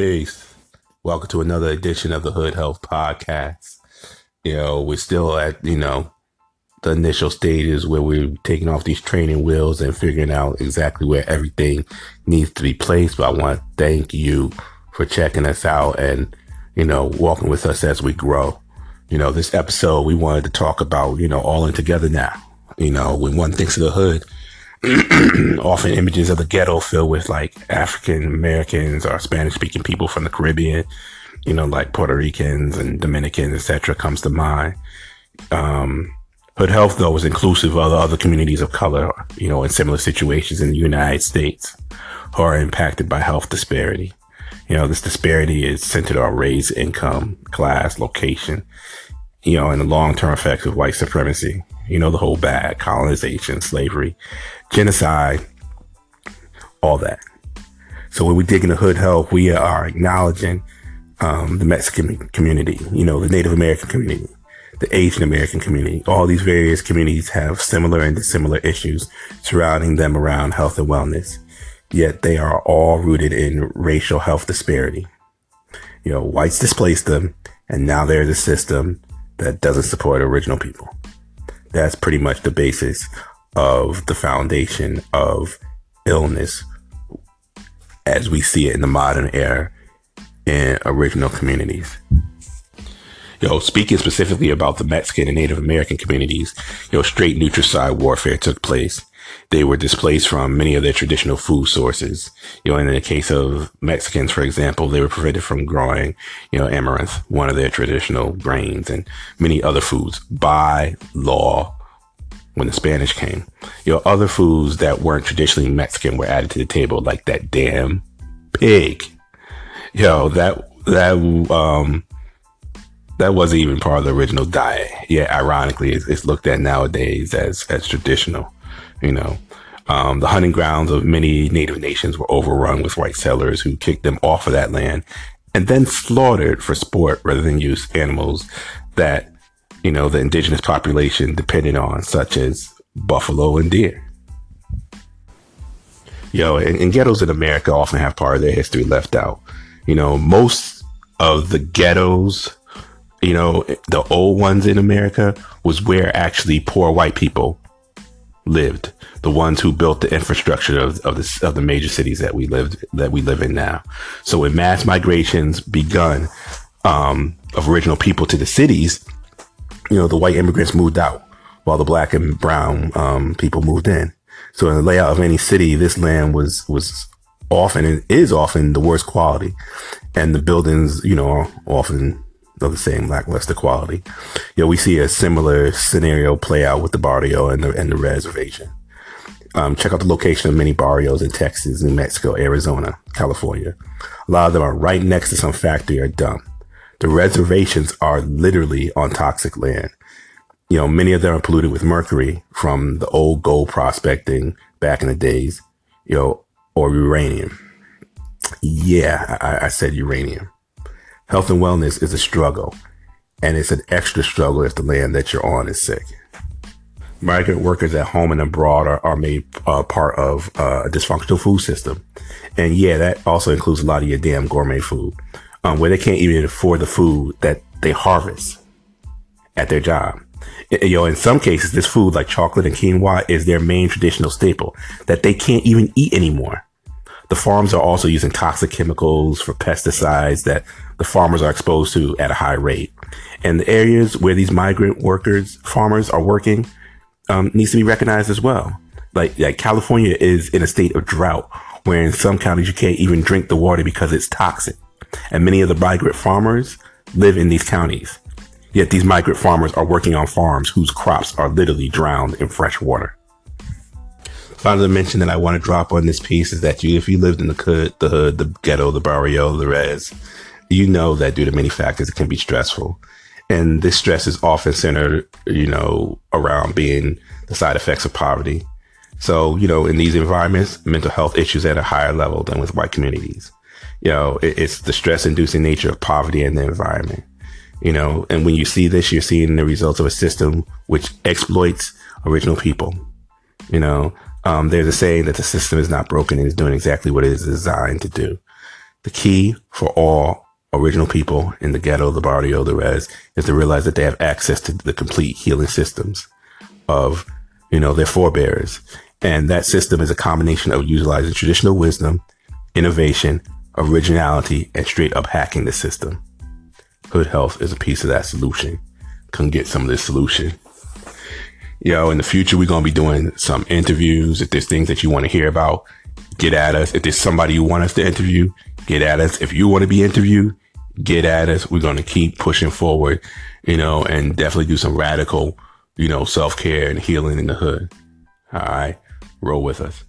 Peace. Welcome to another edition of the Hood Health Podcast. You know, we're still at, you know, the initial stages where we're taking off these training wheels and figuring out exactly where everything needs to be placed. But I want to thank you for checking us out and, you know, walking with us as we grow. You know, this episode, we wanted to talk about, you know, all in together now. You know, when one thinks of the hood, often images of the ghetto filled with like African Americans or Spanish speaking people from the Caribbean, you know, like Puerto Ricans and Dominicans, etc., comes to mind. Um, Hood Health, though, is inclusive of other communities of color, you know, in similar situations in the United States who are impacted by health disparity. You know, this disparity is centered on race, income, class, location, you know, and the long term effects of white supremacy. You know, the whole bad colonization, slavery, genocide, all that. So when we dig into hood health, we are acknowledging um, the Mexican community, you know, the Native American community, the Asian American community. All these various communities have similar and dissimilar issues surrounding them around health and wellness. Yet they are all rooted in racial health disparity. You know, whites displaced them, and now there's a system that doesn't support original people. That's pretty much the basis of the foundation of illness as we see it in the modern era in original communities. Yo, speaking specifically about the Mexican and Native American communities, know, straight nutricide warfare took place. They were displaced from many of their traditional food sources. You know, in the case of Mexicans, for example, they were prevented from growing, you know, amaranth, one of their traditional grains, and many other foods by law when the Spanish came. You know, other foods that weren't traditionally Mexican were added to the table, like that damn pig. You know, that that um that wasn't even part of the original diet. Yeah, ironically, it's, it's looked at nowadays as as traditional. You know, um, the hunting grounds of many native nations were overrun with white settlers who kicked them off of that land and then slaughtered for sport rather than use animals that you know, the indigenous population depended on, such as buffalo and deer. Yo, and, and ghettos in America often have part of their history left out. You know, most of the ghettos, you know, the old ones in America was where actually poor white people lived. The ones who built the infrastructure of, of the of the major cities that we lived that we live in now. So when mass migrations begun um, of original people to the cities, you know, the white immigrants moved out while the black and brown um, people moved in. So in the layout of any city, this land was was often and is often the worst quality, and the buildings, you know, often of the same lackluster quality. You know, we see a similar scenario play out with the barrio and the and the reservation. Um, check out the location of many barrios in Texas, New Mexico, Arizona, California. A lot of them are right next to some factory or dump. The reservations are literally on toxic land. You know, many of them are polluted with mercury from the old gold prospecting back in the days, you know, or uranium. Yeah, I, I said uranium. Health and wellness is a struggle, and it's an extra struggle if the land that you're on is sick. Migrant workers at home and abroad are, are made uh, part of uh, a dysfunctional food system. And yeah, that also includes a lot of your damn gourmet food um, where they can't even afford the food that they harvest at their job. You know, in some cases, this food like chocolate and quinoa is their main traditional staple that they can't even eat anymore. The farms are also using toxic chemicals for pesticides that the farmers are exposed to at a high rate. And the areas where these migrant workers, farmers are working, um, needs to be recognized as well. Like, like California is in a state of drought, where in some counties you can't even drink the water because it's toxic and many of the migrant farmers live in these counties. Yet these migrant farmers are working on farms whose crops are literally drowned in fresh water. Final mention that I want to drop on this piece is that you, if you lived in the hood, the hood, the ghetto, the barrio, the res, you know that due to many factors, it can be stressful. And this stress is often centered, you know, around being the side effects of poverty. So, you know, in these environments, mental health issues at a higher level than with white communities you know, it, it's the stress inducing nature of poverty and the environment. You know, and when you see this, you're seeing the results of a system which exploits original people. You know, um, there's a saying that the system is not broken and is doing exactly what it is designed to do. The key for all original people in the ghetto, the barrio, the res, is to realize that they have access to the complete healing systems of, you know, their forebears. And that system is a combination of utilizing traditional wisdom, innovation, originality, and straight up hacking the system. Hood Health is a piece of that solution. Come get some of this solution. Yo, in the future, we're going to be doing some interviews. If there's things that you want to hear about, get at us. If there's somebody you want us to interview, get at us. If you want to be interviewed, get at us. We're going to keep pushing forward, you know, and definitely do some radical, you know, self care and healing in the hood. All right. Roll with us.